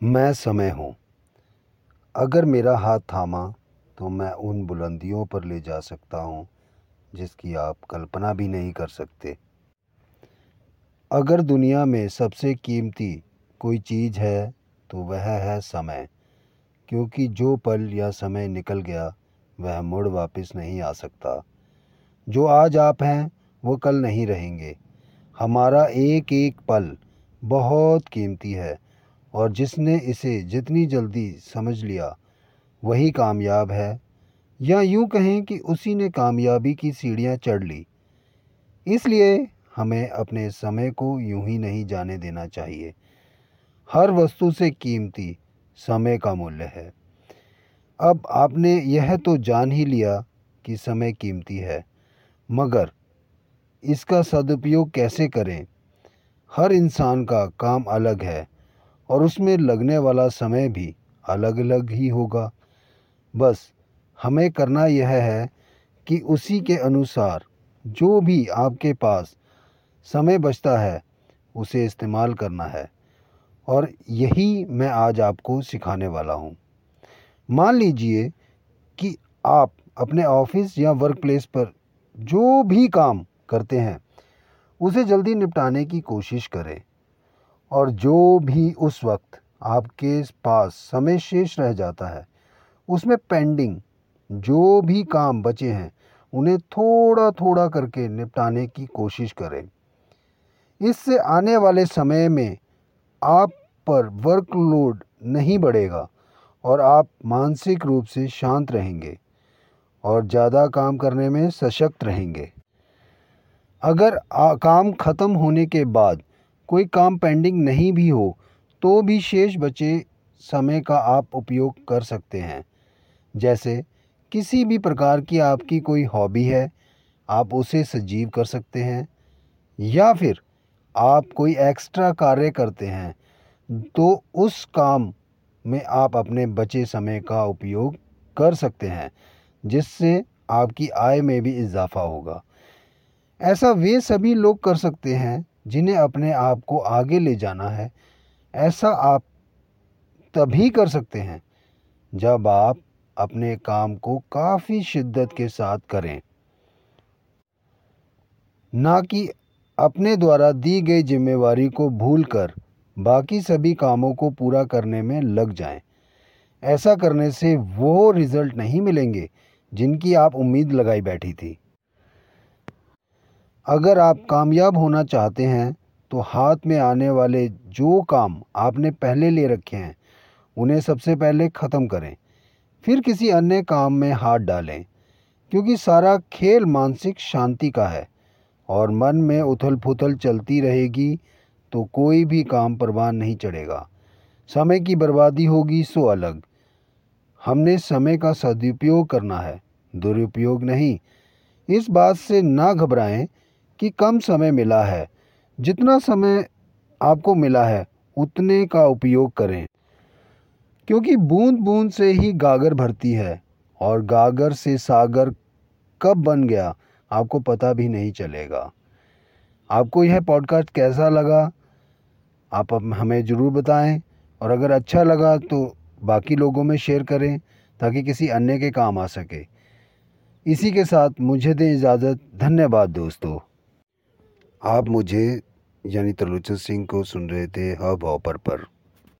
मैं समय हूँ। अगर मेरा हाथ थामा तो मैं उन बुलंदियों पर ले जा सकता हूँ, जिसकी आप कल्पना भी नहीं कर सकते। अगर दुनिया में सबसे कीमती कोई चीज़ है तो वह है समय, क्योंकि जो पल या समय निकल गया, वह मुड़ वापस नहीं आ सकता। जो आज आप हैं, वो कल नहीं रहेंगे। हमारा एक एक पल बहुत कीमती है। और जिसने इसे जितनी जल्दी समझ लिया, वही कामयाब है। या यूँ कहें कि उसी ने कामयाबी की सीढ़ियाँ चढ़ ली। इसलिए हमें अपने समय को यूँ ही नहीं जाने देना चाहिए। हर वस्तु से कीमती समय का मूल्य है। अब आपने यह तो जान ही लिया कि समय कीमती है, मगर इसका सदुपयोग कैसे करें? हर इंसान का काम अलग है। और उसमें लगने वाला समय भी अलग अलग ही होगा। बस हमें करना यह है कि उसी के अनुसार जो भी आपके पास समय बचता है, उसे इस्तेमाल करना है। और यही मैं आज आपको सिखाने वाला हूँ। मान लीजिए कि आप अपने ऑफ़िस या वर्क प्लेस पर जो भी काम करते हैं, उसे जल्दी निपटाने की कोशिश करें। और जो भी उस वक्त आपके पास समय शेष रह जाता है उसमें पेंडिंग जो भी काम बचे हैं उन्हें थोड़ा थोड़ा करके निपटाने की कोशिश करें। इससे आने वाले समय में आप पर वर्कलोड नहीं बढ़ेगा और आप मानसिक रूप से शांत रहेंगे और ज़्यादा काम करने में सशक्त रहेंगे। अगर आ, काम ख़त्म होने के बाद कोई काम पेंडिंग नहीं भी हो तो भी शेष बचे समय का आप उपयोग कर सकते हैं। जैसे, किसी भी प्रकार की आपकी कोई हॉबी है, आप उसे सजीव कर सकते हैं, या फिर आप कोई एक्स्ट्रा कार्य करते हैं तो उस काम में आप अपने बचे समय का उपयोग कर सकते हैं, जिससे आपकी आय में भी इजाफ़ा होगा। ऐसा वे सभी लोग कर सकते हैं जिन्हें अपने आप को आगे ले जाना है, ऐसा आप तभी कर सकते हैं जब आप अपने काम को काफ़ी शिद्दत के साथ करें ना कि अपने द्वारा दी गई जिम्मेवारी को भूलकर बाकी सभी कामों को पूरा करने में लग जाएँ। ऐसा करने से वो रिज़ल्ट नहीं मिलेंगे जिनकी आप उम्मीद लगाई बैठी थी अगर आप कामयाब होना चाहते हैं तो हाथ में आने वाले जो काम आपने पहले ले रखे हैं, उन्हें सबसे पहले ख़त्म करें। फिर किसी अन्य काम में हाथ डालें, क्योंकि सारा खेल मानसिक शांति का है, और मन में उथल पुथल चलती रहेगी तो कोई भी काम परवान नहीं चढ़ेगा। समय की बर्बादी होगी सो अलग। हमने समय का सदुपयोग करना है, दुरुपयोग नहीं। इस बात से ना घबराएँ कि कम समय मिला है। जितना समय आपको मिला है, उतने का उपयोग करें। क्योंकि बूंद बूंद से ही गागर भरती है, और गागर से सागर कब बन गया, आपको पता भी नहीं चलेगा। आपको यह पॉडकास्ट कैसा लगा, आप हमें ज़रूर बताएँ, और अगर अच्छा लगा तो बाकी लोगों में शेयर करें, ताकि किसी अन्य के काम आ सके। इसी के साथ मुझे दें इजाज़त, धन्यवाद दोस्तों। आप मुझे यानी त्रिलोचन सिंह को सुन रहे थे हब ऑपर पर।